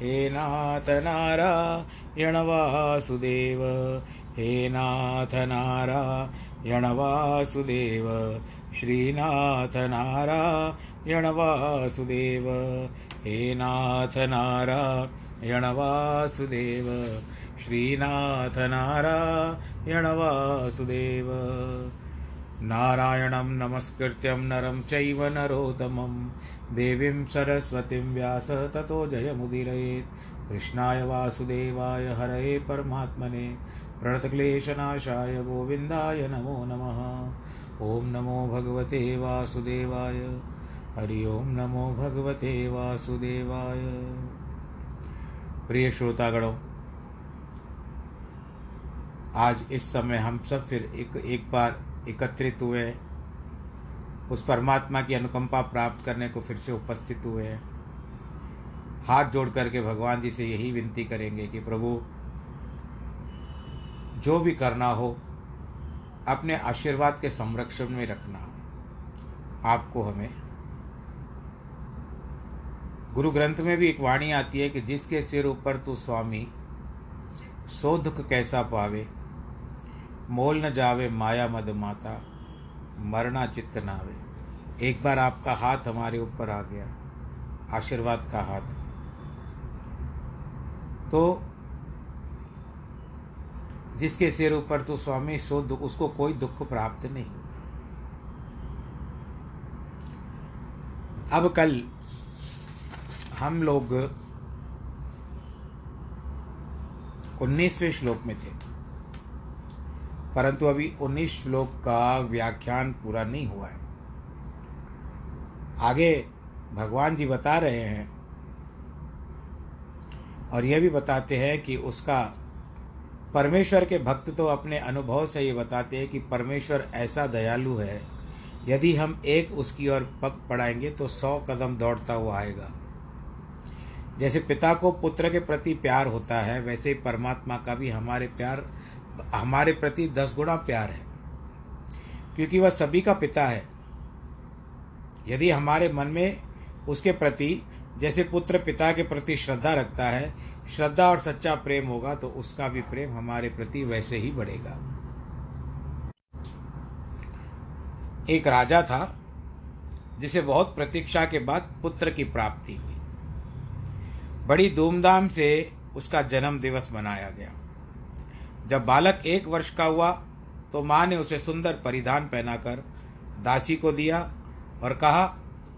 हे नाथ नारायण वासुदेव हे नाथ नारायण वासुदेव श्रीनाथ नारायण वासुदेव हे नाथ नारायण वासुदेव श्रीनाथ नारायण वासुदेव नारायणं नमस्कृत्यं नरं चैव नरोत्तमं देवीं सरस्वतीं व्यास ततो जयमुदीरयेत्। कृष्णाय वासुदेवाय हरये परमात्मने। प्रणतक्लेशनाशाय गोविन्दाय नमो नमः। ॐ नमो भगवते वासुदेवाय। हरि ओम नमो भगवते वासुदेवाय। प्रिय श्रोतागणों, आज इस समय हम सब फिर एक एक बार एकत्रित हुए उस परमात्मा की अनुकंपा प्राप्त करने को फिर से उपस्थित हुए। हैं हाथ जोड़ करके भगवान जी से यही विनती करेंगे कि प्रभु, जो भी करना हो, अपने आशीर्वाद के संरक्षण में रखना। आपको हमें। गुरु ग्रंथ में भी एक वाणी आती है कि जिसके सिर ऊपर तू स्वामी, सो दुख कैसा पावे, मोल न जावे माया मद माता। मरना चित्त नावे। एक बार आपका हाथ हमारे ऊपर आ गया, आशीर्वाद का हाथ। तो जिसके सिर ऊपर तो स्वामी सो दुख उसको कोई दुख प्राप्त नहीं होता। अब कल हम लोग उन्नीसवें श्लोक में थे। परंतु अभी उन्नीस श्लोक का व्याख्यान पूरा नहीं हुआ है। आगे भगवान जी बता रहे हैं और यह भी बताते हैं कि उसका परमेश्वर के भक्त तो अपने अनुभव से ये बताते हैं कि परमेश्वर ऐसा दयालु है, यदि हम एक उसकी ओर पग पड़ाएँगे तो सौ कदम दौड़ता हुआ आएगा। जैसे पिता को पुत्र के प्रति प्यार होता है, वैसे ही परमात्मा का भी हमारे प्यार हमारे प्रति दस गुना प्यार है। क्योंकि वह सभी का पिता है। यदि हमारे मन में उसके प्रति, जैसे पुत्र पिता के प्रति श्रद्धा रखता है, श्रद्धा और सच्चा प्रेम होगा तो उसका भी प्रेम हमारे प्रति वैसे ही बढ़ेगा। एक राजा था, जिसे बहुत प्रतीक्षा के बाद पुत्र की प्राप्ति हुई। बड़ी धूमधाम से उसका जन्म दिवस मनाया गया। जब बालक एक वर्ष का हुआ तो माँ ने उसे सुंदर परिधान पहनाकर दासी को दिया और कहा,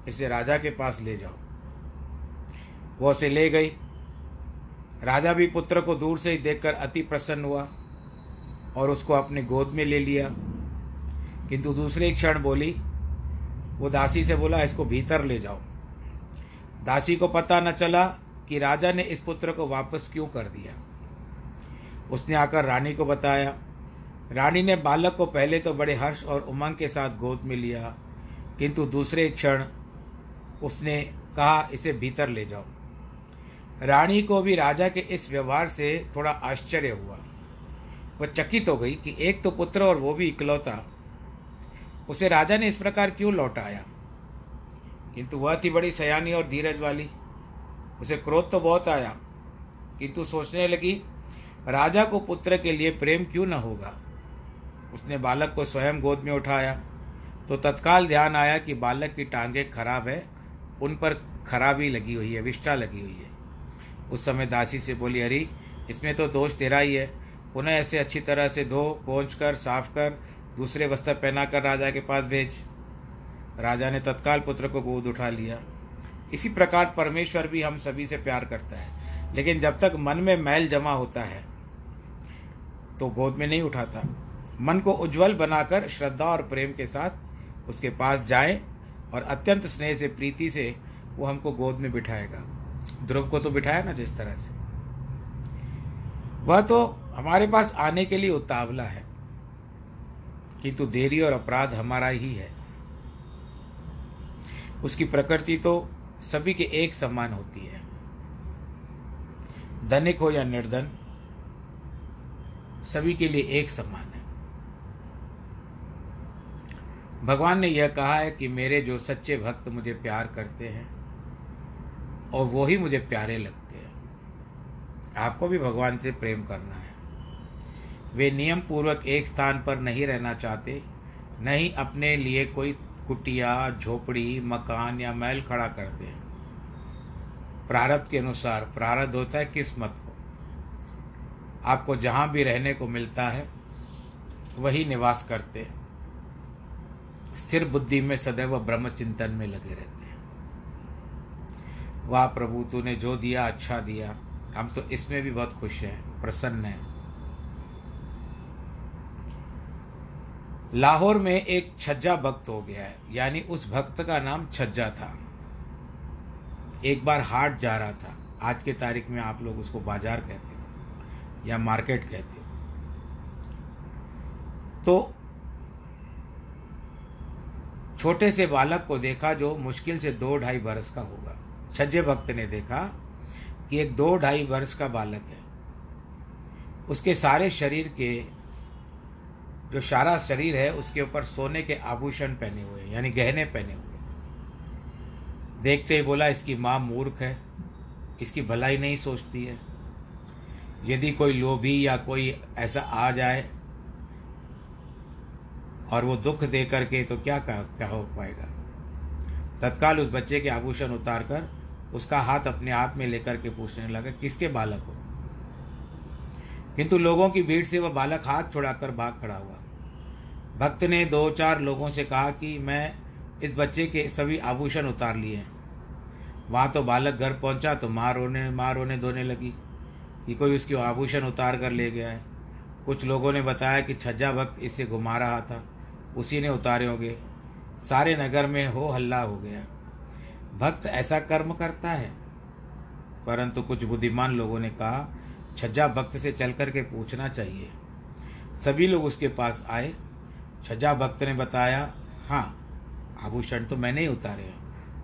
इसे राजा के पास ले जाओ। वो उसे ले गई। राजा भी पुत्र को दूर से ही देखकर अति प्रसन्न हुआ और उसको अपने गोद में ले लिया। किंतु दूसरे क्षण बोली, वो दासी से बोला, इसको भीतर ले जाओ। दासी को पता न चला कि राजा ने इस पुत्र को वापस क्यों कर दिया। उसने आकर रानी को बताया। रानी ने बालक को पहले तो बड़े हर्ष और उमंग के साथ गोद में लिया, किंतु दूसरे क्षण उसने कहा, इसे भीतर ले जाओ। रानी को भी राजा के इस व्यवहार से थोड़ा आश्चर्य हुआ। वह चकित हो गई कि एक तो पुत्र और वो भी इकलौता। उसे राजा ने इस प्रकार क्यों लौटाया? किंतु वह थी बड़ी सयानी और धीरज वाली। उसे क्रोध तो बहुत आया, किंतु सोचने लगी राजा को पुत्र के लिए प्रेम क्यों न होगा? उसने बालक को स्वयं गोद में उठाया। तो तत्काल ध्यान आया कि बालक की टांगें खराब है, उन पर खराबी लगी हुई है, विष्ठा लगी हुई है। उस समय दासी से बोली, अरे, इसमें तो दोष तेरा ही है। पुनः ऐसे अच्छी तरह से धो पहुँच कर, साफ़ कर, दूसरे वस्त्र पहनाकर राजा के पास भेज। राजा ने तत्काल पुत्र को गोद उठा लिया। इसी प्रकार परमेश्वर भी हम सभी से प्यार करता है। लेकिन जब तक मन में मैल जमा होता है तो गोद में नहीं उठाता मन को उज्जवल बनाकर श्रद्धा और प्रेम के साथ उसके पास जाए और अत्यंत स्नेह से, प्रीति से वो हमको गोद में बिठाएगा। ध्रुव को तो बिठाया ना जिस तरह से। वह तो हमारे पास आने के लिए उतावला है, किंतु देरी और अपराध हमारा ही है। उसकी प्रकृति तो सभी के एक समान होती है। धनिक हो या निर्धन सभी के लिए एक समान है। भगवान ने यह कहा है कि मेरे जो सच्चे भक्त मुझे प्यार करते हैं, और वो ही मुझे प्यारे लगते हैं। आपको भी भगवान से प्रेम करना है। वे नियम पूर्वक एक स्थान पर नहीं रहना चाहते नहीं अपने लिए कोई कुटिया, झोपड़ी, मकान या महल खड़ा करते हैं। प्रारब्ध के अनुसार प्रारब्ध होता है किस्मत को आपको जहाँ भी रहने को मिलता है, वही निवास करते हैं। स्थिर बुद्धि में सदैव ब्रह्म चिंतन में लगे रहते हैं। वाह प्रभु, तूने जो दिया अच्छा दिया। हम तो इसमें भी बहुत खुश हैं, प्रसन्न हैं। लाहौर में एक छज्जा भक्त हो गया है, यानी उस भक्त का नाम छज्जा था। एक बार हाट जा रहा था। आज के तारीख में आप लोग उसको बाज़ार कहते हो। या मार्केट कहते हो। तो छोटे से बालक को देखा जो मुश्किल से दो ढाई बरस का होगा। छज्जे भक्त ने देखा कि एक दो ढाई वर्ष का बालक है। उसके सारे शरीर के, जो सारा शरीर है, उसके ऊपर सोने के आभूषण पहने हुए हैं, यानी गहने पहने हुए देखते ही बोला, इसकी माँ मूर्ख है, इसकी भलाई नहीं सोचती है। यदि कोई लोभी या कोई ऐसा आ जाए और वो दुख दे करके तो क्या कह, क्या हो पाएगा? तत्काल उस बच्चे के आभूषण उतार कर उसका हाथ अपने हाथ में लेकर के पूछने लगा किसके बालक हो? किंतु लोगों की भीड़ से वह बालक हाथ छुड़ाकर भाग खड़ा हुआ। भक्त ने दो चार लोगों से कहा कि मैं इस बच्चे के सभी आभूषण उतार लिए वहाँ तो बालक घर पहुँचा तो माँ रोने माँ रोने धोने लगी। कि कोई उसके आभूषण उतार कर ले गया है। कुछ लोगों ने बताया कि छज्जा भक्त इसे घुमा रहा था। उसी ने उतारे होंगे। सारे नगर में हो हल्ला हो गया। भक्त ऐसा कर्म करता है। परंतु कुछ बुद्धिमान लोगों ने कहा, छज्जा भक्त से चल कर के पूछना चाहिए। सभी लोग उसके पास आए। छज्जा भक्त ने बताया हाँ आभूषण तो मैंने ही उतारे हैं।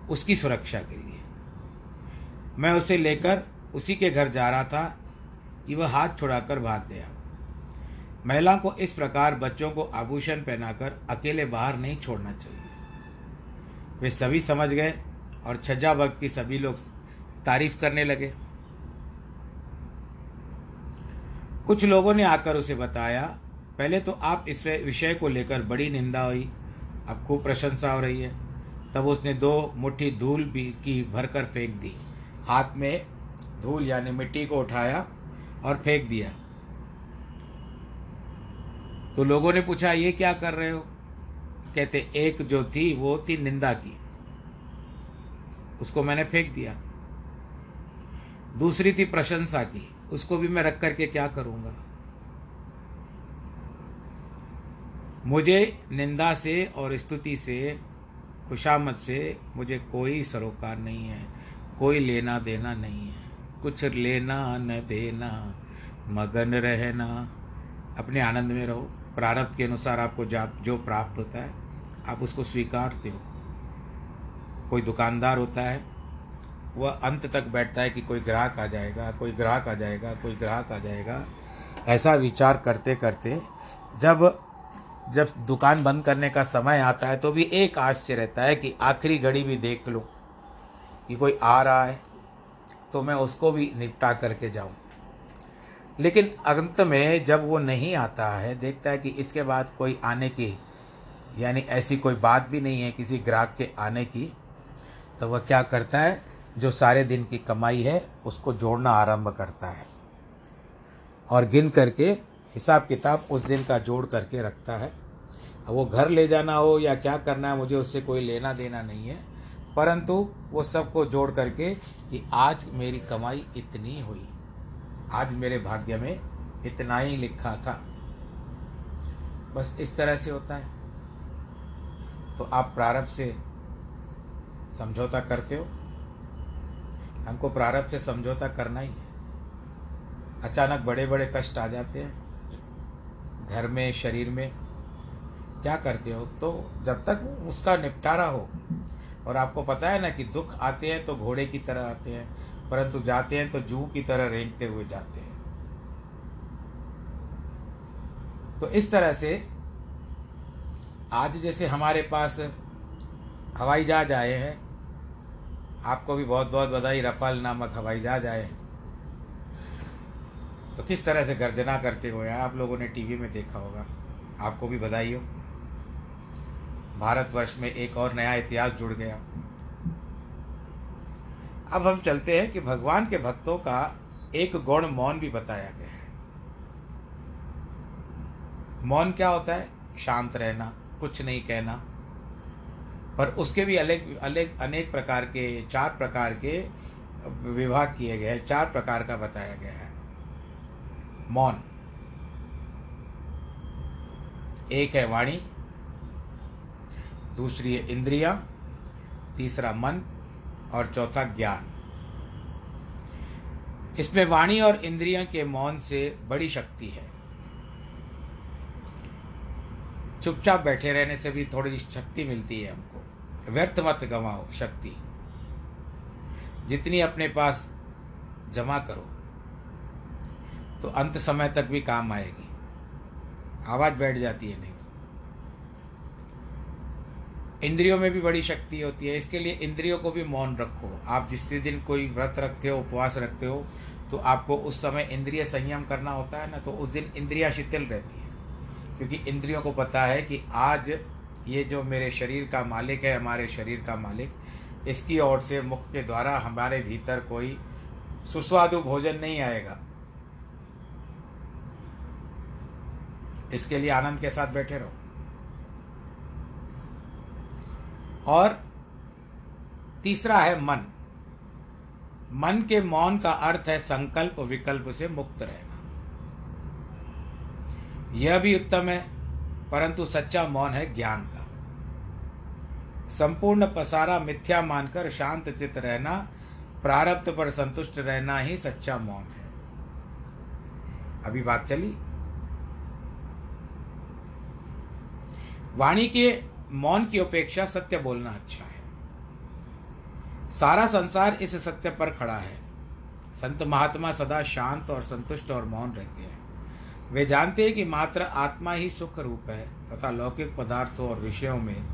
उसकी सुरक्षा के लिए। मैं उसे लेकर उसी के घर जा रहा था। कि वह हाथ छुड़ाकर भाग गया। महिला को इस प्रकार बच्चों को आभूषण पहनाकर अकेले बाहर नहीं छोड़ना चाहिए। वे सभी समझ गए और छज्जा भक्त की सभी लोग तारीफ़ करने लगे। कुछ लोगों ने आकर उसे बताया, पहले तो आप इस विषय को लेकर बड़ी निंदा हुई। अब खूब प्रशंसा हो रही है। तब उसने दो मुट्ठी धूल भी की भरकर फेंक दी। हाथ में धूल यानी मिट्टी को उठाया और फेंक दिया। तो लोगों ने पूछा, ये क्या कर रहे हो? कहते, एक जो थी, वो थी निंदा की। उसको मैंने फेंक दिया। दूसरी थी प्रशंसा की। उसको भी मैं रख करके क्या करूँगा? मुझे निंदा से और स्तुति से, खुशामद से मुझे कोई सरोकार नहीं है, कोई लेना देना नहीं है। कुछ लेना न देना, मगन रहना। अपने आनंद में रहो। प्रारब्ध के अनुसार आपको जा जो प्राप्त होता है, आप उसको स्वीकारते हो। कोई दुकानदार होता है, वह अंत तक बैठता है कि कोई ग्राहक आ जाएगा, कोई ग्राहक आ जाएगा, कोई ग्राहक आ जाएगा। ऐसा विचार करते करते जब जब दुकान बंद करने का समय आता है तो भी एक आश्चर्य रहता है कि आखिरी घड़ी भी देख लो कि कोई आ रहा है। तो मैं उसको भी निपटा करके जाऊँ। लेकिन अंत में जब वो नहीं आता है, देखता है कि इसके बाद कोई आने की, यानी ऐसी कोई बात भी नहीं है किसी ग्राहक के आने की तो वह क्या करता है, जो सारे दिन की कमाई है, उसको जोड़ना आरंभ करता है। और गिन करके हिसाब किताब उस दिन का जोड़ करके रखता है। वो घर ले जाना हो या क्या करना है, मुझे उससे कोई लेना देना नहीं है। परंतु वो सबको जोड़ करके कि आज मेरी कमाई इतनी हुई। आज मेरे भाग्य में इतना ही लिखा था। बस इस तरह से होता है। तो आप प्रारंभ से समझौता करते हो। हमको प्रारंभ से समझौता करना ही है। अचानक बड़े बड़े कष्ट आ जाते हैं। घर में, शरीर में, क्या करते हो? तो जब तक उसका निपटारा हो और आपको पता है ना कि दुख आते हैं तो घोड़े की तरह आते हैं, परंतु जाते हैं तो जू की तरह रेंगते हुए जाते हैं। तो इस तरह से आज जैसे हमारे पास हवाई जहाज़ आए हैं, आपको भी बहुत बहुत बधाई, रफाल नामक हवाई जहाज़ आए हैं। तो किस तरह से गर्जना करते हुए आप लोगों ने टीवी में देखा होगा, आपको भी बधाई हो। भारतवर्ष में एक और नया इतिहास जुड़ गया। अब हम चलते हैं कि भगवान के भक्तों का एक गुण मौन भी बताया गया है। मौन क्या होता है? शांत रहना, कुछ नहीं कहना। पर उसके भी अलग अलग, अनेक प्रकार के, चार प्रकार के विभाग किए गए हैं, चार प्रकार का बताया गया है। मौन। एक है वाणी दूसरी है इंद्रिया, तीसरा मन और चौथा ज्ञान। इसमें वाणी और इंद्रिया के मौन से बड़ी शक्ति है। चुपचाप बैठे रहने से भी थोड़ी शक्ति मिलती है हमको। व्यर्थ मत गंवाओ शक्ति। जितनी अपने पास जमा करो तो अंत समय तक भी काम आएगी। आवाज़ बैठ जाती है नहीं। इंद्रियों में भी बड़ी शक्ति होती है, इसके लिए इंद्रियों को भी मौन रखो। आप जिस दिन कोई व्रत रखते हो, उपवास रखते हो तो आपको उस समय इंद्रिय संयम करना होता है ना तो उस दिन इंद्रिया शिथिल रहती है। क्योंकि इंद्रियों को पता है कि आज ये जो मेरे शरीर का मालिक है, हमारे शरीर का मालिक, इसकी ओर से मुख के द्वारा हमारे भीतर कोई सुस्वादु भोजन नहीं आएगा। इसके लिए आनंद के साथ बैठे रहो। और तीसरा है मन। मन के मौन का अर्थ है संकल्प, विकल्प से मुक्त रहना। यह भी उत्तम है, परंतु सच्चा मौन है ज्ञान का। संपूर्ण पसारा मिथ्या मानकर शांत चित रहना, प्रारब्ध पर संतुष्ट रहना ही सच्चा मौन है। अभी बात चली। वाणी के मौन की अपेक्षा सत्य बोलना अच्छा है। सारा संसार इस सत्य पर खड़ा है। संत महात्मा सदा शांत और संतुष्ट और मौन रहते हैं। वे जानते हैं कि मात्र आत्मा ही सुख रूप है तथा लौकिक पदार्थों और विषयों में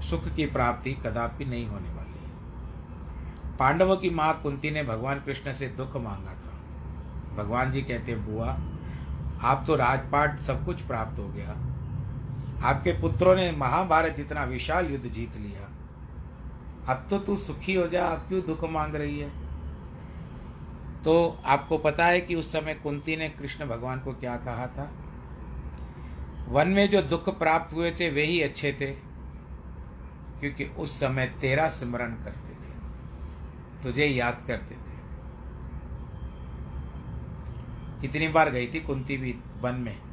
सुख की प्राप्ति कदापि नहीं होने वाली है। पांडवों की माँ कुंती ने भगवान कृष्ण से दुख मांगा था। भगवान जी कहते, बुआ, आप तो राजपाट सब कुछ प्राप्त हो गया। आपके पुत्रों ने महाभारत जितना विशाल युद्ध जीत लिया। अब तो तू सुखी हो जा, अब क्यों दुख मांग रही है? तो आपको पता है कि उस समय कुंती ने कृष्ण भगवान को क्या कहा था? वन में जो दुख प्राप्त हुए थे, वे ही अच्छे थे, क्योंकि उस समय तेरा स्मरण करते थे, तुझे याद करते थे। कितनी बार गई थी कुंती भी वन में?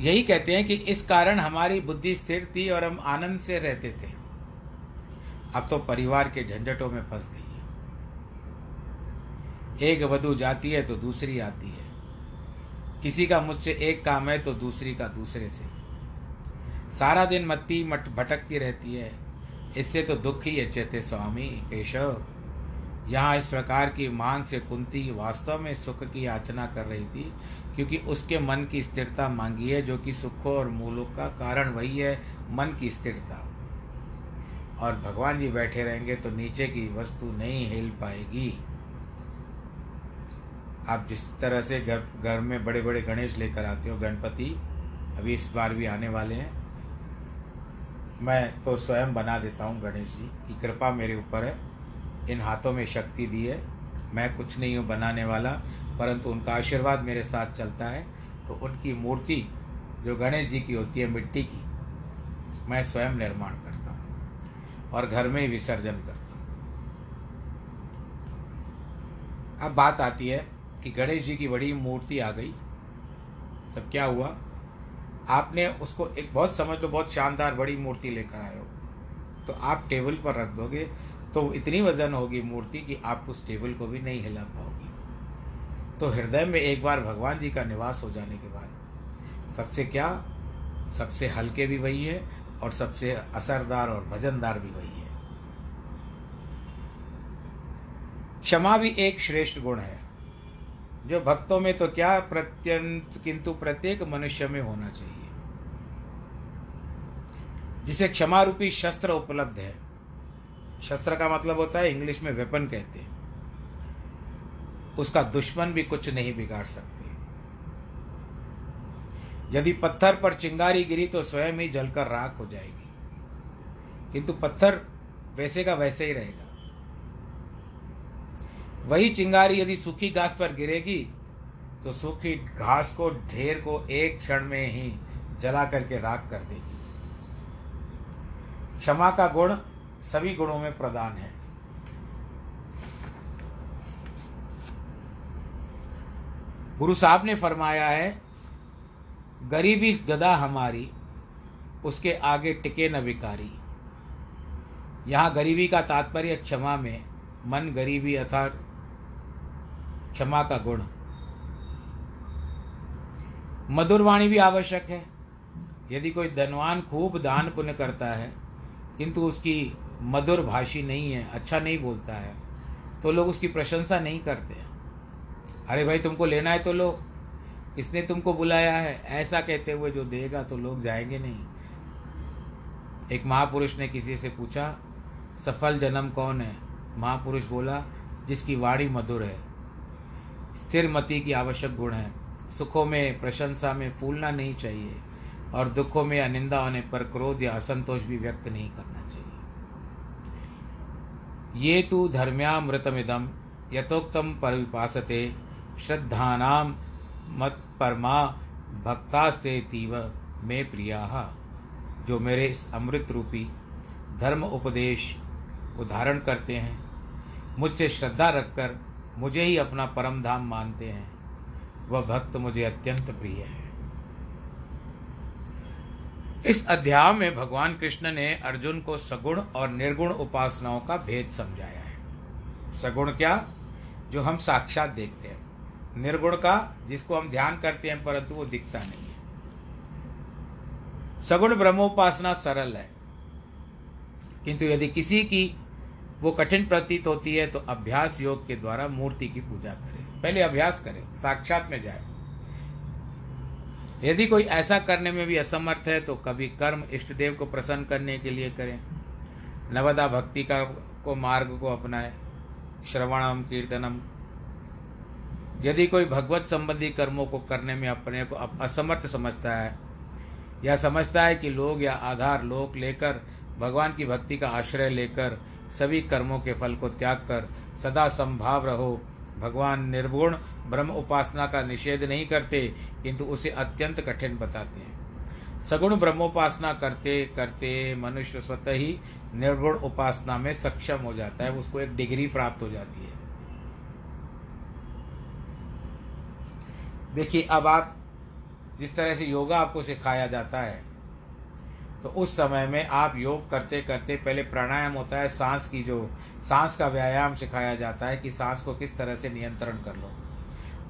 यही कहते हैं कि इस कारण हमारी बुद्धि स्थिर थी और हम आनंद से रहते थे। अब तो परिवार के झंझटों में फंस गई है। एक वधु जाती है तो दूसरी आती है। किसी का मुझसे एक काम है तो दूसरी का दूसरे से। सारा दिन मत्ती मट भटकती रहती है। इससे तो दुख ही अच्छे थे स्वामी, केशव। यहाँ इस प्रकार की मांग से कुंती वास्तव में सुख की याचना कर रही थी। क्योंकि उसके मन की स्थिरता मांगी है, जो कि सुखों और मूलों का कारण वही है, मन की स्थिरता। और भगवान जी बैठे रहेंगे तो नीचे की वस्तु नहीं हिल पाएगी। आप जिस तरह से घर घर में बड़े बड़े गणेश लेकर आते हो, गणपति, अभी इस बार भी आने वाले हैं। मैं तो स्वयं बना देता हूँ गणेश जी, की कृपा मेरे ऊपर है, इन हाथों में शक्ति दी है, मैं कुछ नहीं हूँ बनाने वाला परंतु उनका आशीर्वाद मेरे साथ चलता है तो उनकी मूर्ति जो गणेश जी की होती है मिट्टी की, मैं स्वयं निर्माण करता हूँ और घर में ही विसर्जन करता हूँ। अब बात आती है कि गणेश जी की बड़ी मूर्ति आ गई, तब क्या हुआ? आपने उसको एक बहुत समझ लो, बहुत शानदार बड़ी मूर्ति लेकर आए हो तो आप टेबल पर रख दोगे तो इतनी वज़न होगी मूर्ति कि आप उस टेबल को भी नहीं हिला पाओगे। तो हृदय में एक बार भगवान जी का निवास हो जाने के बाद सबसे क्या? सबसे हल्के भी वही है और सबसे असरदार और भजनदार भी वही है। क्षमा भी एक श्रेष्ठ गुण है। जो भक्तों में तो क्या प्रत्यंत, किंतु प्रत्येक मनुष्य में होना चाहिए। जिसे क्षमा रूपी शस्त्र उपलब्ध है। शस्त्र का मतलब होता है, इंग्लिश में वेपन कहते हैं। उसका दुश्मन भी कुछ नहीं बिगाड़ सकते। यदि पत्थर पर चिंगारी गिरी तो स्वयं ही जलकर राख हो जाएगी। किंतु पत्थर वैसे का वैसे ही रहेगा। वही चिंगारी यदि सूखी घास पर गिरेगी तो सूखी घास को, ढेर को एक क्षण में ही जला करके राख कर देगी। क्षमा का गुण सभी गुणों में प्रदान है। गुरु साहब ने फरमाया है, गरीबी गदा हमारी, उसके आगे टिके न विकारी यहाँ गरीबी का तात्पर्य क्षमा में, मन गरीबी अर्थात क्षमा का गुण। मधुरवाणी भी आवश्यक है। यदि कोई धनवान खूब दान पुण्य करता है, किंतु उसकी मधुर भाषी नहीं है अच्छा नहीं बोलता है तो लोग उसकी प्रशंसा नहीं करते। अरे भाई तुमको लेना है तो लो। इसने तुमको बुलाया है। ऐसा कहते हुए जो देगा तो लोग जाएँगे नहीं। एक महापुरुष ने किसी से पूछा, सफल जन्म कौन है? महापुरुष बोला, जिसकी वाणी मधुर है। स्थिर मति की आवश्यक गुण है। सुखों में, प्रशंसा में फूलना नहीं चाहिए और दुखों में अनिंदा होने पर क्रोध या असंतोष भी व्यक्त नहीं करना चाहिए। ये तो धर्म्यामृतमिदम यथोक्तम परिपासते श्रद्धानाम मत परमा भक्तास्ते तीव मे प्रिया। जो मेरे इस अमृत रूपी धर्म उपदेश धारण करते हैं, मुझसे श्रद्धा रखकर मुझे ही अपना परम धाम मानते हैं। वह भक्त मुझे अत्यंत प्रिय है। इस अध्याय में भगवान कृष्ण ने अर्जुन को सगुण और निर्गुण उपासनाओं का भेद समझाया है। सगुण क्या? जो हम साक्षात देखते हैं। निर्गुण का, जिसको हम ध्यान करते हैं, परंतु वो दिखता नहीं है। सगुण ब्रह्मोपासना सरल है। किंतु यदि किसी की वो कठिन प्रतीत होती है तो अभ्यास योग के द्वारा मूर्ति की पूजा करें। पहले अभ्यास करें, साक्षात में जाए। यदि कोई ऐसा करने में भी असमर्थ है तो कभी कर्म इष्ट देव को प्रसन्न करने के लिए करें। नवदा भक्ति का को मार्ग को अपनाए। श्रवणम, कीर्तनम यदि कोई भगवत संबंधी कर्मों को करने में अपने को असमर्थ समझता है, या समझता है कि लोग या आधार लोक लेकर, भगवान की भक्ति का आश्रय लेकर, सभी कर्मों के फल को त्याग कर, सदा संभाव रहो, भगवान निर्गुण ब्रह्म उपासना का निषेध नहीं करते, किंतु उसे अत्यंत कठिन बताते हैं। सगुण ब्रह्मोपासना करते करते मनुष्य स्वतः ही निर्गुण उपासना में सक्षम हो जाता है, उसको एक डिग्री प्राप्त हो जाती है। देखिए, अब आप जिस तरह से योगा आपको सिखाया जाता है तो उस समय में आप योग करते करते पहले प्राणायाम होता है, सांस की जो, सांस का व्यायाम सिखाया जाता है कि सांस को किस तरह से नियंत्रण कर लो।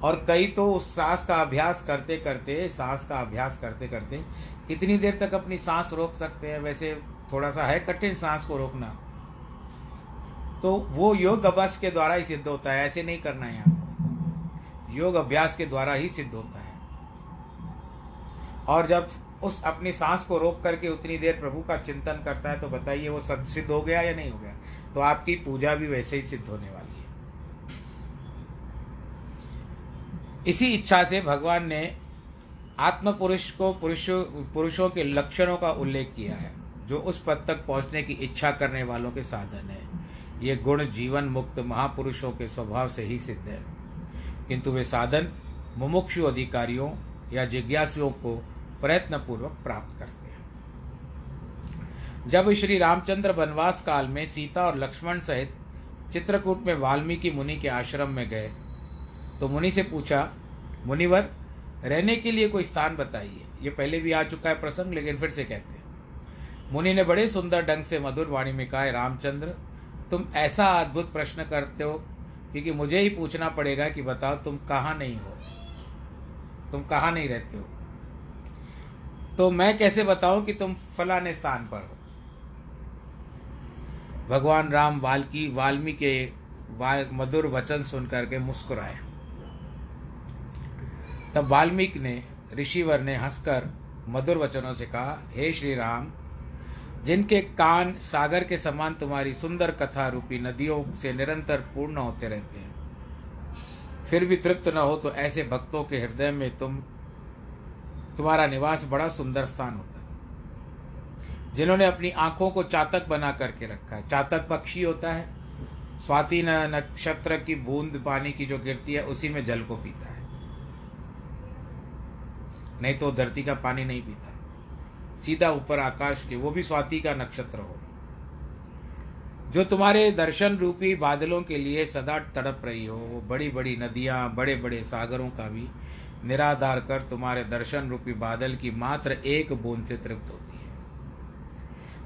और कई तो उस सांस का अभ्यास करते करते, सांस का अभ्यास करते करते कितनी देर तक अपनी सांस रोक सकते हैं? वैसे थोड़ा सा है कठिन सांस को रोकना। तो वो योग अभ्यास के द्वारा ही सिद्ध होता है, ऐसे नहीं करना है आपको। योग अभ्यास के द्वारा ही सिद्ध होता है। और जब उस अपनी सांस को रोक करके उतनी देर प्रभु का चिंतन करता है तो बताइए वो सिद्ध हो गया या नहीं हो गया? तो आपकी पूजा भी वैसे ही सिद्ध होने वाली है। इसी इच्छा से भगवान ने आत्म पुरुष को पुरुषों पुरुषों के लक्षणों का उल्लेख किया है, जो उस पद तक पहुँचने की इच्छा करने वालों के साधन है। ये गुण जीवन मुक्त महापुरुषों के स्वभाव से ही सिद्ध है। किंतु वे साधन मुमुक्षु अधिकारियों या जिज्ञासुओं को प्रयत्नपूर्वक प्राप्त करते हैं। जब श्री रामचंद्र वनवास काल में सीता और लक्ष्मण सहित चित्रकूट में वाल्मीकि मुनि के आश्रम में गए तो मुनि से पूछा, मुनिवर, रहने के लिए कोई स्थान बताइए। ये पहले भी आ चुका है प्रसंग, लेकिन फिर से कहते हैं। मुनि ने बड़े सुंदर ढंग से मधुर वाणी में कहा, रामचंद्र, तुम ऐसा अद्भुत प्रश्न करते हो क्योंकि मुझे ही पूछना पड़ेगा कि बताओ तुम कहाँ नहीं हो। तुम कहाँ नहीं रहते हो। तो मैं कैसे बताऊँ कि तुम फलाने स्थान पर हो। भगवान राम वाल्की, वाल्मीकि के मधुर वचन सुन करके मुस्कुराए। तब वाल्मीकि ने, ऋषिवर ने हंसकर मधुर वचनों से कहा, हे श्री राम जिनके कान सागर के समान तुम्हारी सुंदर कथा रूपी नदियों से निरंतर पूर्ण होते रहते हैं। फिर भी तृप्त न हो तो ऐसे भक्तों के हृदय में तुम, तुम्हारा निवास बड़ा सुंदर स्थान होता है। जिन्होंने अपनी आँखों को चातक बना करके रखा है। चातक पक्षी होता है। स्वाति नक्षत्र की बूंद पानी की जो गिरती है, उसी में जल को पीता है। नहीं तो धरती का पानी नहीं पीता। सीधा ऊपर आकाश के, वो भी स्वाति का नक्षत्र हो। जो तुम्हारे दर्शन रूपी बादलों के लिए सदा तड़प रही हो, वो बड़ी बड़ी नदियाँ बड़े बड़े सागरों का भी निराधार कर तुम्हारे दर्शन रूपी बादल की मात्र एक बूंद से तृप्त होती है।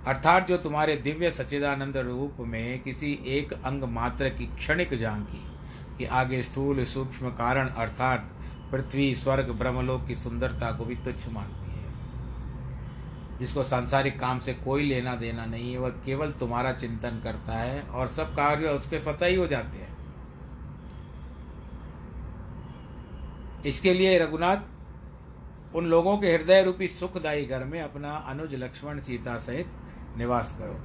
अर्थात जो तुम्हारे दिव्य सच्चिदानंद रूप में किसी एक अंग मात्र की क्षणिक झांकी कि आगे स्थूल सूक्ष्म कारण अर्थात पृथ्वी, स्वर्ग, ब्रह्मलोक की सुंदरता को भी तुच्छ मानती जिसको सांसारिक काम से कोई लेना देना नहीं है, वह केवल तुम्हारा चिंतन करता है और सब कार्य उसके स्वतः ही हो जाते हैं। इसके लिए रघुनाथ, उन लोगों के हृदय रूपी सुखदायी घर में अपना अनुज लक्ष्मण सीता सहित निवास करो।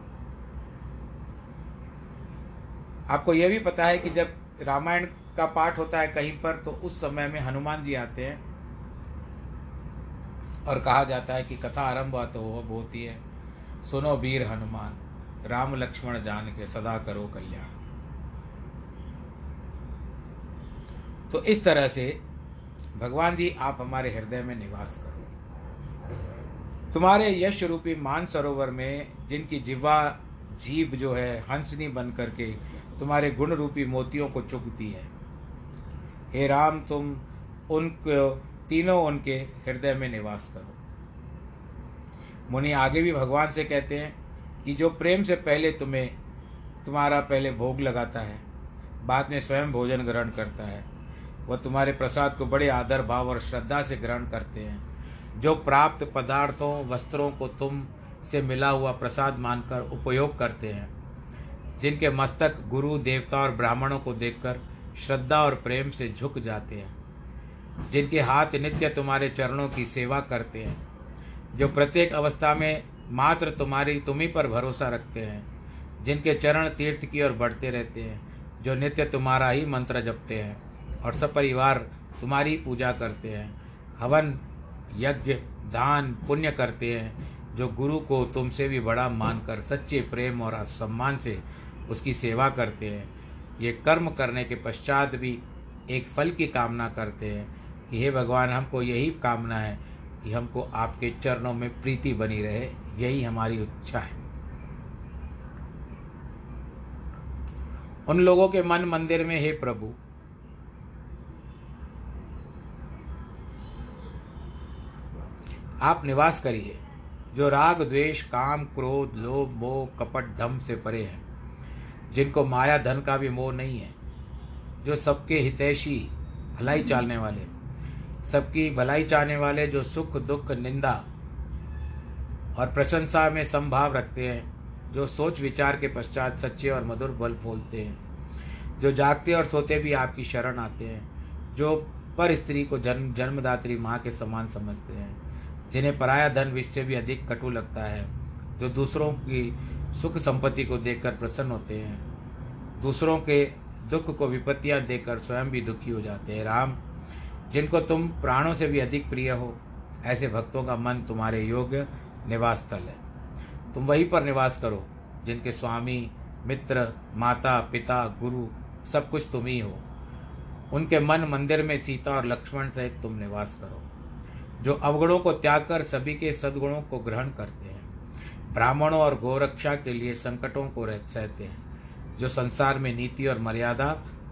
आपको यह भी पता है कि जब रामायण का पाठ होता है कहीं पर तो उस समय में हनुमान जी आते हैं। और कहा जाता है कि कथा आरंभ तो वो होती है सुनो वीर हनुमान, राम लक्ष्मण जान के सदा करो कल्याण। तो इस तरह से भगवान जी, आप हमारे हृदय में निवास करो। तुम्हारे यश रूपी मान सरोवर में जिनकी जिवा जीव जो है, हंसनी बन करके तुम्हारे गुण रूपी मोतियों को चुगती है। हे राम, तुम उनको तीनों उनके हृदय में निवास करो। मुनि आगे भी भगवान से कहते हैं कि जो प्रेम से पहले तुम्हें, तुम्हारा पहले भोग लगाता है, बाद में स्वयं भोजन ग्रहण करता है। वह तुम्हारे प्रसाद को बड़े आदर, भाव और श्रद्धा से ग्रहण करते हैं। जो प्राप्त पदार्थों, वस्त्रों को तुम से मिला हुआ प्रसाद मानकर उपयोग करते हैं, जिनके मस्तक गुरु, देवता और ब्राह्मणों को देखकर श्रद्धा और प्रेम से झुक जाते हैं। जिनके हाथ नित्य तुम्हारे चरणों की सेवा करते हैं, जो प्रत्येक अवस्था में मात्र तुम्हारी तुम्ही पर भरोसा रखते हैं, जिनके चरण तीर्थ की ओर बढ़ते रहते हैं, जो नित्य तुम्हारा ही मंत्र जपते हैं और सब परिवार तुम्हारी पूजा करते हैं। हवन, यज्ञ, दान, पुण्य करते हैं, जो गुरु को तुमसे भी बड़ा मानकर सच्चे प्रेम और सम्मान से उसकी सेवा करते हैं। ये कर्म करने के पश्चात भी एक फल की कामना करते हैं। कि हे भगवान, हमको यही कामना है कि हमको आपके चरणों में प्रीति बनी रहे। यही हमारी इच्छा है। उन लोगों के मन मंदिर में, हे प्रभु, आप निवास करिए। जो राग, द्वेष, काम, क्रोध, लोभ, मोह, कपट, धम से परे हैं, जिनको माया, धन का भी मोह नहीं है, जो सबके हितैषी, भलाई चालने वाले सबकी भलाई चाहने वाले जो सुख, दुख, निंदा और प्रशंसा में संभाव रखते हैं, जो सोच विचार के पश्चात सच्चे और मधुर बल बोलते हैं, जो जागते और सोते भी आपकी शरण आते हैं, जो पर स्त्री को जन्म, जन्मदात्री माँ के समान समझते हैं, जिन्हें पराया धन विष से भी अधिक कटु लगता है, जो दूसरों की सुख संपत्ति को देखकर प्रसन्न होते हैं, दूसरों के दुख को विपत्तियाँ देखकर स्वयं भी दुखी हो जाते हैं। राम जिनको तुम प्राणों से भी अधिक प्रिय हो, ऐसे भक्तों का मन तुम्हारे योग्य निवास स्थल है। तुम वहीं पर निवास करो, जिनके स्वामी, मित्र, माता, पिता, गुरु सब कुछ तुम ही हो। उनके मन मंदिर में सीता और लक्ष्मण सहित तुम निवास करो, जो अवगुणों को त्याग कर सभी के सद्गुणों को ग्रहण करते हैं। ब्राह्मणों और गोरक्षा के लिए संकटों को सहते हैं, जो संसार में नीति और मर्यादा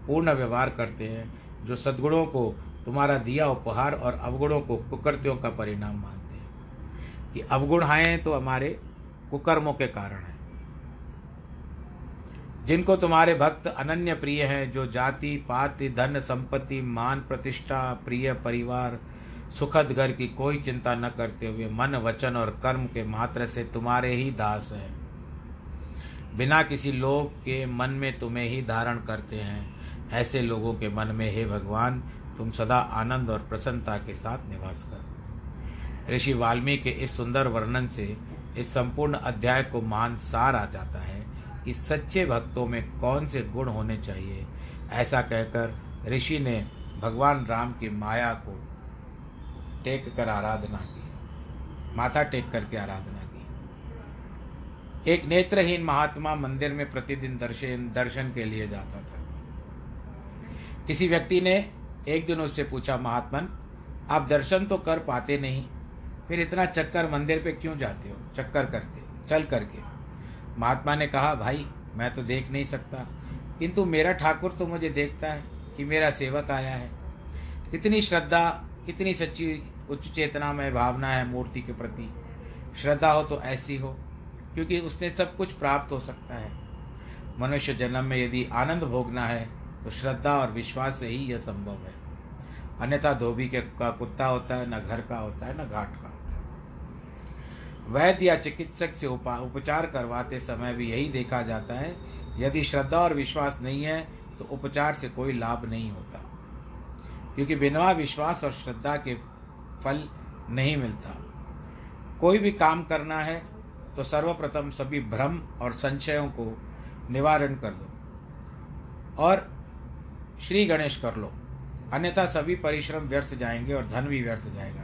पूर्ण व्यवहार करते हैं, जो सद्गुणों को तुम्हारा दिया उपहार और अवगुणों को कुकृत्यों का परिणाम मानते हैं। कि अवगुण आए तो हमारे कुकर्मों के कारण हैं। जिनको तुम्हारे भक्त अनन्य प्रिय हैं, जो जाति, पाति, धन, संपत्ति, मान, प्रतिष्ठा, प्रिय परिवार, सुखद घर की कोई चिंता न करते हुए मन, वचन और कर्म के मात्र से तुम्हारे ही दास हैं। बिना किसी लोभ के मन में तुम्हें ही धारण करते हैं। ऐसे लोगों के मन में, हे भगवान तुम सदा आनंद और प्रसन्नता के साथ निवास करो। ऋषि वाल्मीकि के इस सुंदर वर्णन से इस संपूर्ण अध्याय को मान सार आ जाता है कि सच्चे भक्तों में कौन से गुण होने चाहिए। ऐसा कहकर ऋषि ने भगवान राम की माया को टेक कर आराधना की। माथा टेक करके आराधना की। एक नेत्रहीन महात्मा मंदिर में प्रतिदिन दर्शन दर्शन के लिए जाता था। किसी व्यक्ति ने एक दिन उससे पूछा, महात्मन, आप दर्शन तो कर पाते नहीं। फिर इतना चक्कर मंदिर पे क्यों जाते हो? चक्कर करते, चल करके। महात्मा ने कहा, भाई, मैं तो देख नहीं सकता। किंतु मेरा ठाकुर तो मुझे देखता है कि मेरा सेवक आया है। कितनी श्रद्धा, कितनी सच्ची उच्च चेतना में भावना है मूर्ति के प्रति। श्रद्धा हो तो ऐसी हो, क्योंकि उसने सब कुछ प्राप्त हो सकता है। मनुष्य जन्म में यदि आनंद भोगना है तो श्रद्धा और विश्वास से ही यह संभव है। अन्यथा धोबी के का कुत्ता होता है, न घर का होता है, न घाट का होता है। वैद्य या चिकित्सक से उपा, उपचार करवाते समय भी यही देखा जाता है, यदि श्रद्धा और विश्वास नहीं है तो उपचार से कोई लाभ नहीं होता। क्योंकि बिना विश्वास और श्रद्धा के फल नहीं मिलता। कोई भी काम करना है तो सर्वप्रथम सभी भ्रम और संशयों को निवारण कर दो। और श्री गणेश कर लो। अन्यथा सभी परिश्रम व्यर्थ जाएँगे और धन भी व्यर्थ जाएगा।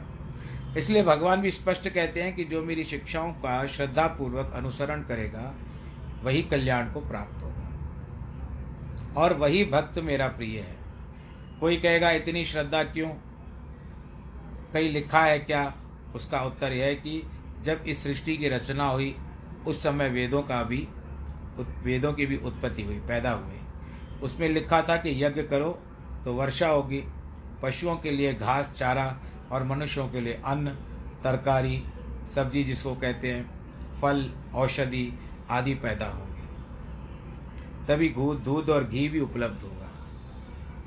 इसलिए भगवान भी स्पष्ट कहते हैं कि जो मेरी शिक्षाओं का श्रद्धापूर्वक अनुसरण करेगा, वही कल्याण को प्राप्त होगा। और वही भक्त मेरा प्रिय है। कोई कहेगा, इतनी श्रद्धा क्यों? कहीं लिखा है क्या? उसका उत्तर यह है कि जब इस सृष्टि की रचना हुई, उस समय वेदों का भी वेदों की भी उत्पत्ति हुई, पैदा हुए उसमें लिखा था कि यज्ञ करो तो वर्षा होगी। पशुओं के लिए घास, चारा और मनुष्यों के लिए अन्न, तरकारी, सब्ज़ी जिसको कहते हैं, फल, औषधि आदि पैदा होंगे। तभी दूध और घी भी उपलब्ध होगा।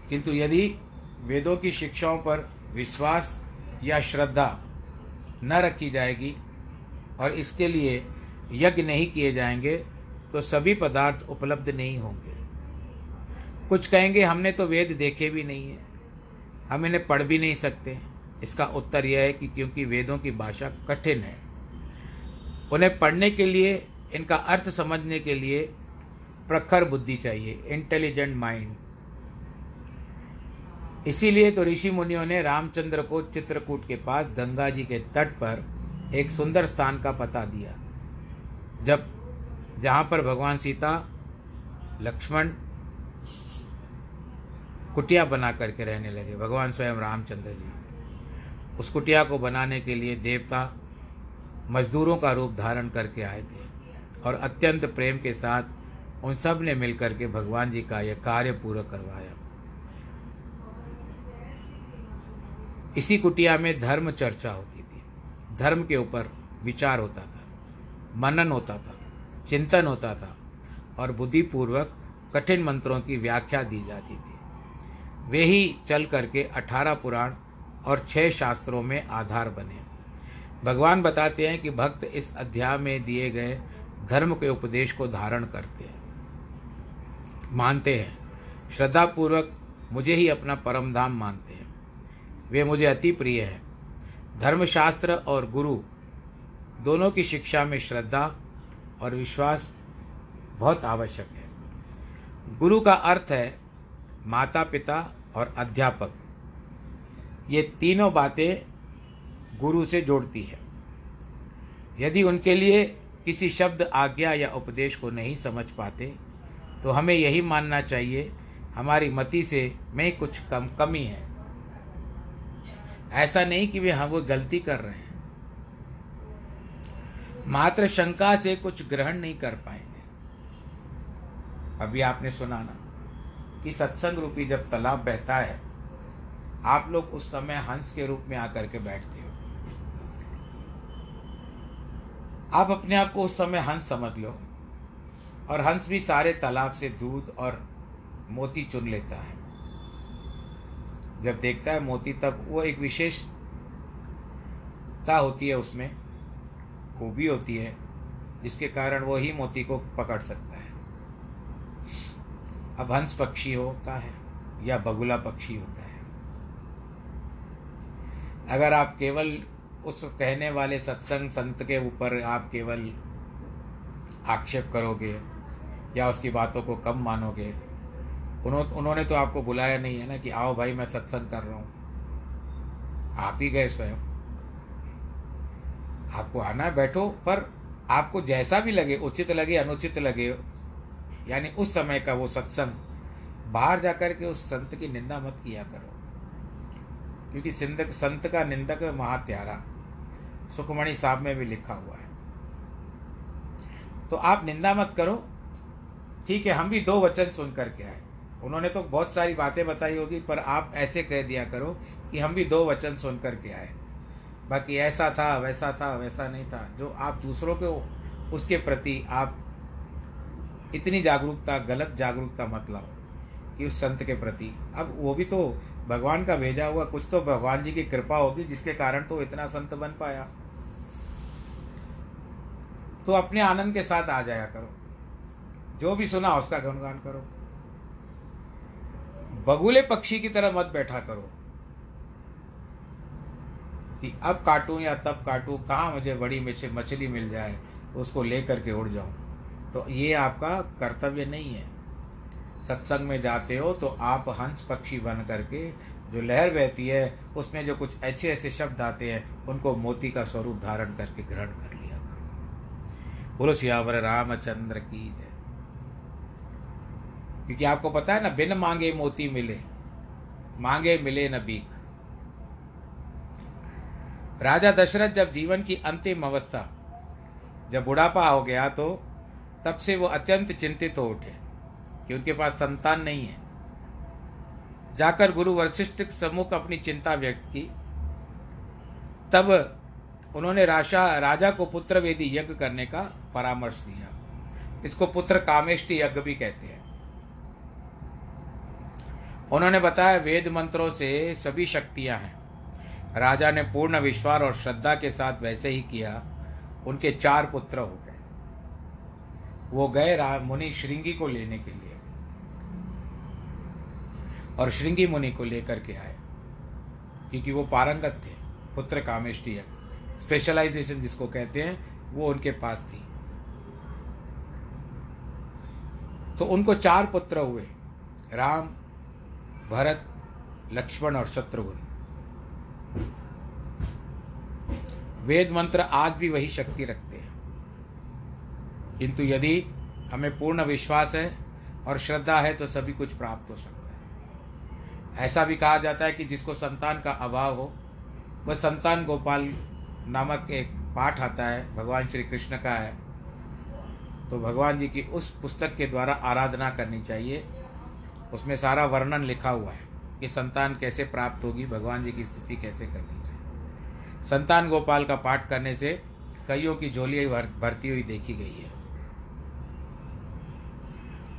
किंतु यदि वेदों की शिक्षाओं पर विश्वास या श्रद्धा न रखी जाएगी और इसके लिए यज्ञ नहीं किए जाएँगे तो सभी पदार्थ उपलब्ध नहीं होंगे। कुछ कहेंगे, हमने तो वेद देखे भी नहीं है। हम इन्हें पढ़ भी नहीं सकते। इसका उत्तर यह है कि क्योंकि वेदों की भाषा कठिन है। उन्हें पढ़ने के लिए, इनका अर्थ समझने के लिए प्रखर बुद्धि चाहिए इंटेलिजेंट माइंड इसीलिए तो ऋषि मुनियों ने रामचंद्र को चित्रकूट के पास गंगा जी के तट पर एक सुंदर स्थान का पता दिया। जब, जहाँ पर भगवान सीता, लक्ष्मण कुटिया बना करके रहने लगे। भगवान स्वयं रामचंद्र जी। उस कुटिया को बनाने के लिए देवता मजदूरों का रूप धारण करके आए थे और अत्यंत प्रेम के साथ उन सबने मिलकर के भगवान जी का यह कार्य पूरा करवाया। इसी कुटिया में धर्म चर्चा होती थी। धर्म के ऊपर विचार होता था, मनन होता था, चिंतन होता था और बुद्धिपूर्वक कठिन मंत्रों की व्याख्या दी जाती थी। वे ही चल करके अठारह पुराण और छह शास्त्रों में आधार बने। भगवान बताते हैं कि भक्त इस अध्याय में दिए गए धर्म के उपदेश को धारण करते हैं। मानते हैं। श्रद्धापूर्वक मुझे ही अपना परम धाम मानते हैं। वे मुझे अति प्रिय है। धर्मशास्त्र और गुरु दोनों की शिक्षा में श्रद्धा और विश्वास बहुत आवश्यक है। गुरु का अर्थ है माता पिता और अध्यापक। ये तीनों बातें गुरु से जोड़ती है। यदि उनके लिए किसी शब्द, आज्ञा या उपदेश को नहीं समझ पाते तो हमें यही मानना चाहिए, हमारी मति से में कुछ कम कमी है। ऐसा नहीं कि वे हम वो गलती कर रहे हैं। मात्र शंका से कुछ ग्रहण नहीं कर पाएँगे। अभी आपने सुना ना। कि सत्संग रूपी जब तालाब बहता है, आप लोग उस समय हंस के रूप में आकर के बैठते हो। आप अपने आप को उस समय हंस समझ लो और हंस भी सारे तालाब से दूध और मोती चुन लेता है। जब देखता है मोती, तब वो एक विशेषता होती है उसमें, खूबी होती है, जिसके कारण वो ही मोती को पकड़ सकता है। अब हंस पक्षी होता है या बगुला पक्षी होता है। अगर आप केवल उस कहने वाले सत्संग संत के ऊपर आप केवल आक्षेप करोगे या उसकी बातों को कम मानोगे उन्हों, उन्होंने तो आपको बुलाया नहीं है ना कि आओ भाई मैं सत्संग कर रहा हूँ। आप ही गए स्वयं। आपको आना बैठो पर आपको जैसा भी लगे उचित लगे अनुचित लगे यानी उस समय का वो सत्संग। बाहर जाकर के उस संत की निंदा मत किया करो। क्योंकि सिंधक, संत का निंदक महात्यारा, सुखमणि साहब में भी लिखा हुआ है। तो आप निंदा मत करो। ठीक है, हम भी दो वचन सुन करके आए। उन्होंने तो बहुत सारी बातें बताई होगी, पर आप ऐसे कह दिया करो कि हम भी दो वचन सुन करके आए। बाकी ऐसा था, वैसा था, वैसा नहीं था। जो आप दूसरों को, उसके प्रति आप इतनी जागरूकता, गलत जागरूकता मत लाओ कि उस संत के प्रति। अब वो भी तो भगवान का भेजा हुआ, कुछ तो भगवान जी की कृपा होगी, जिसके कारण तो इतना संत बन पाया। तो अपने आनंद के साथ आ जाया करो। जो भी सुना, उसका गुणगान करो। बगुले पक्षी की तरह मत बैठा करो कि अब काटूं या तब काटूं, कहाँ मुझे बड़ी मछली मिल जाए, उसको लेकर के उड़ जाऊँ। तो ये आपका कर्तव्य नहीं है। सत्संग में जाते हो तो आप हंस पक्षी बन करके जो लहर बहती है, उसमें जो कुछ ऐसे ऐसे शब्द आते हैं, उनको मोती का स्वरूप धारण करके ग्रहण कर लिया बोलो, सियावर रामचंद्र की जय। क्योंकि आपको पता है ना, बिन मांगे मोती मिले, मांगे मिले न बीक राजा दशरथ जब जीवन की अंतिम अवस्था, जब बुढ़ापा हो गया तो तब से वो अत्यंत चिंतित हो उठे कि उनके पास संतान नहीं है। जाकर गुरु वशिष्ठ सम्मुख अपनी चिंता व्यक्त की। तब उन्होंने राशा, राजा को पुत्र वेदी यज्ञ करने का परामर्श दिया। इसको पुत्र कामेष्टि यज्ञ भी कहते हैं। उन्होंने बताया, वेद मंत्रों से सभी शक्तियाँ हैं। राजा ने पूर्ण विश्वास और श्रद्धा के साथ वैसे ही किया। उनके चार पुत्र हो वो गए मुनि श्रृंगी को लेने के लिए। और श्रृंगी मुनि को लेकर के आए। क्योंकि वो पारंगत थे, पुत्र कामेष्टि स्पेशलाइजेशन जिसको कहते हैं, वो उनके पास थी। तो उनको चार पुत्र हुए, राम, भरत, लक्ष्मण और शत्रुघ्न। वेद मंत्र आज भी वही शक्ति रखते किंतु यदि हमें पूर्ण विश्वास है और श्रद्धा है तो सभी कुछ प्राप्त हो सकता है। ऐसा भी कहा जाता है कि जिसको संतान का अभाव हो, वह संतान गोपाल नामक एक पाठ आता है, भगवान श्री कृष्ण का है। तो भगवान जी की उस पुस्तक के द्वारा आराधना करनी चाहिए। उसमें सारा वर्णन लिखा हुआ है कि संतान कैसे प्राप्त होगी, भगवान जी की स्तुति कैसे करनी चाहिए। संतान गोपाल का पाठ करने से कईयों की झोली भरती हुई देखी गई है।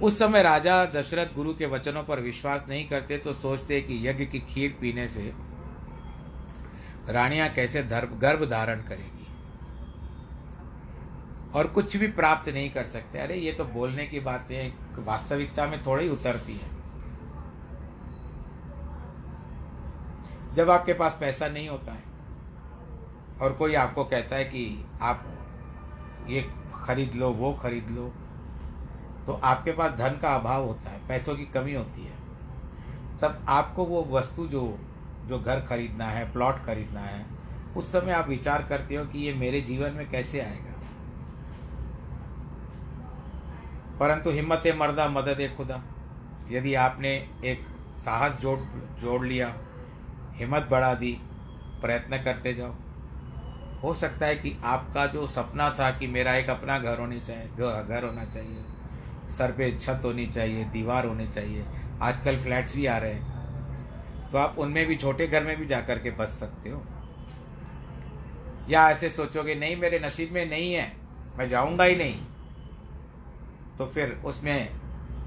उस समय राजा दशरथ गुरु के वचनों पर विश्वास नहीं करते तो सोचते कि यज्ञ की खीर पीने से रानियाँ कैसे गर्भ धारण करेगी। और कुछ भी प्राप्त नहीं कर सकते। अरे, ये तो बोलने की बातें वास्तविकता में थोड़ी उतरती है। जब आपके पास पैसा नहीं होता है और कोई आपको कहता है कि आप ये खरीद लो, वो खरीद लो तो आपके पास धन का अभाव होता है, पैसों की कमी होती है। तब आपको वो वस्तु जो जो घर खरीदना है, प्लॉट खरीदना है, उस समय आप विचार करते हो कि ये मेरे जीवन में कैसे आएगा। परंतु हिम्मत, मर्दा, मदद ए खुदा। यदि आपने एक साहस जोड़ जोड़ लिया, हिम्मत बढ़ा दी, प्रयत्न करते जाओ। हो सकता है कि आपका जो सपना था कि मेरा एक अपना घर होनी चाहिए, घर होना चाहिए सर पे छत होनी चाहिए, दीवार होनी चाहिए। आजकल फ्लैट्स भी आ रहे हैं। तो आप उनमें भी, छोटे घर में भी जा कर के बस सकते हो। या ऐसे सोचोगे, नहीं, मेरे नसीब में नहीं है, मैं जाऊँगा ही नहीं। तो फिर उसमें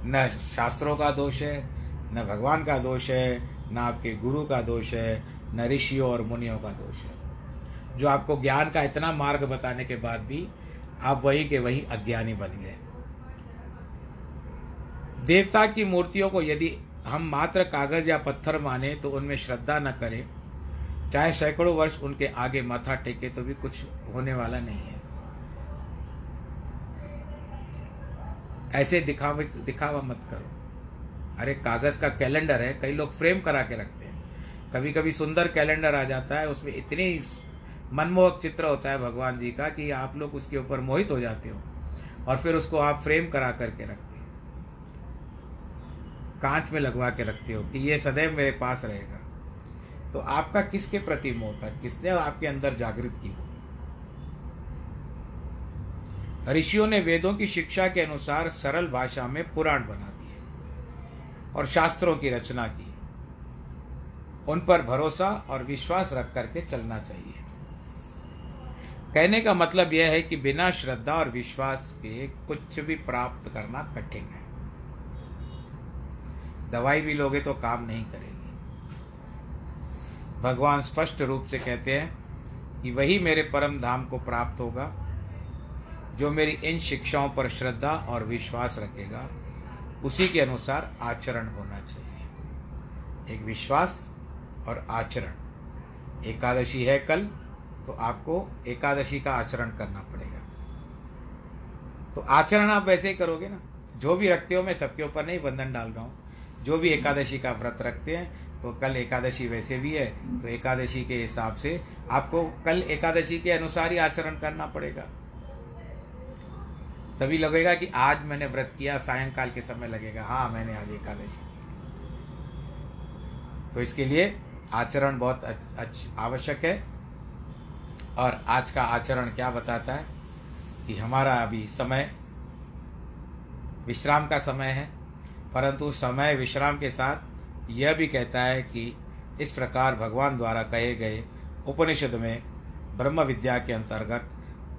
न शास्त्रों का दोष है, न भगवान का दोष है, न आपके गुरु का दोष है, न ऋषियों और मुनियों का दोष है। जो आपको ज्ञान का इतना मार्ग बताने के बाद भी, आप वही के वही अज्ञानी बन गए। देवता की मूर्तियों को यदि हम मात्र कागज़ या पत्थर माने तो उनमें श्रद्धा न करें। चाहे सैकड़ों वर्ष उनके आगे माथा टेके तो भी कुछ होने वाला नहीं है। ऐसे दिखावे, दिखावा मत करो। अरे कागज़ का कैलेंडर है, कई लोग फ्रेम करा के रखते हैं। कभी कभी सुंदर कैलेंडर आ जाता है, उसमें इतनी मनमोहक चित्र होता है भगवान जी का कि आप लोग उसके ऊपर मोहित हो जाते हो। और फिर उसको आप फ्रेम करा करके रखते हो। कांच में लगवा के रखते हो कि ये सदैव मेरे पास रहेगा। तो आपका किसके प्रति मोह था? किसने आपके अंदर जागृत की हो? ऋषियों ने वेदों की शिक्षा के अनुसार सरल भाषा में पुराण बना दिए और शास्त्रों की रचना की। उन पर भरोसा और विश्वास रख करके चलना चाहिए। कहने का मतलब यह है कि बिना श्रद्धा और विश्वास के कुछ भी प्राप्त करना कठिन है। दवाई भी लोगे तो काम नहीं करेगी। भगवान स्पष्ट रूप से कहते हैं कि वही मेरे परम धाम को प्राप्त होगा, जो मेरी इन शिक्षाओं पर श्रद्धा और विश्वास रखेगा, उसी के अनुसार आचरण होना चाहिए। एक विश्वास और आचरण। एकादशी है कल तो आपको एकादशी का आचरण करना पड़ेगा। तो आचरण आप वैसे ही करोगे ना। जो भी रखते हो, मैं सबके ऊपर नहीं बंधन डाल रहा हूँ। जो भी एकादशी का व्रत रखते हैं तो कल एकादशी वैसे भी है तो एकादशी के हिसाब से आपको कल एकादशी के अनुसार ही आचरण करना पड़ेगा। तभी लगेगा कि आज मैंने व्रत किया, सायंकाल के समय लगेगा हाँ मैंने आज एकादशी तो इसके लिए आचरण बहुत आवश्यक है। और आज का आचरण क्या बताता है कि हमारा अभी समय, विश्राम का समय है। परंतु समय विश्राम के साथ यह भी कहता है कि इस प्रकार भगवान द्वारा कहे गए उपनिषद में ब्रह्म विद्या के अंतर्गत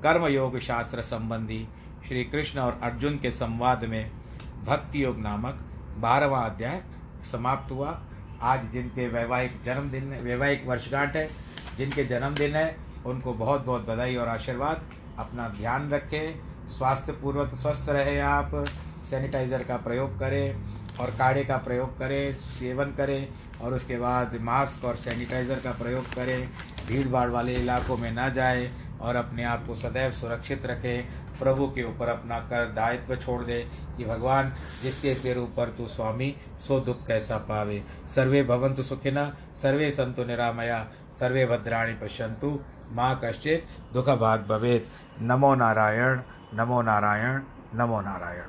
कर्म योग शास्त्र संबंधी श्री कृष्ण और अर्जुन के संवाद में भक्ति योग नामक बारहवा अध्याय समाप्त हुआ। आज जिनके वैवाहिक जन्मदिन, वैवाहिक वर्षगांठ है, जिनके जन्मदिन है, उनको बहुत बहुत बधाई और आशीर्वाद। अपना ध्यान रखें स्वास्थ्य पूर्वक स्वस्थ रहे आप। सैनिटाइज़र का प्रयोग करें और काढ़े का प्रयोग करें, सेवन करें और उसके बाद मास्क और सैनिटाइज़र का प्रयोग करें। भीड़ भाड़ वाले इलाकों में ना जाए और अपने आप को सदैव सुरक्षित रखे। प्रभु के ऊपर अपना कर दायित्व छोड़ दे कि भगवान, जिसके सिर ऊपर तू स्वामी, सो दुख कैसा पावे। सर्वे भवंतु सुखिना, सर्वे संतु निरामया, सर्वे भद्राणी पश्यंतु माँ कश्चित दुख भाग भवेत। नमो नारायण नमो नारायण नमो नारायण।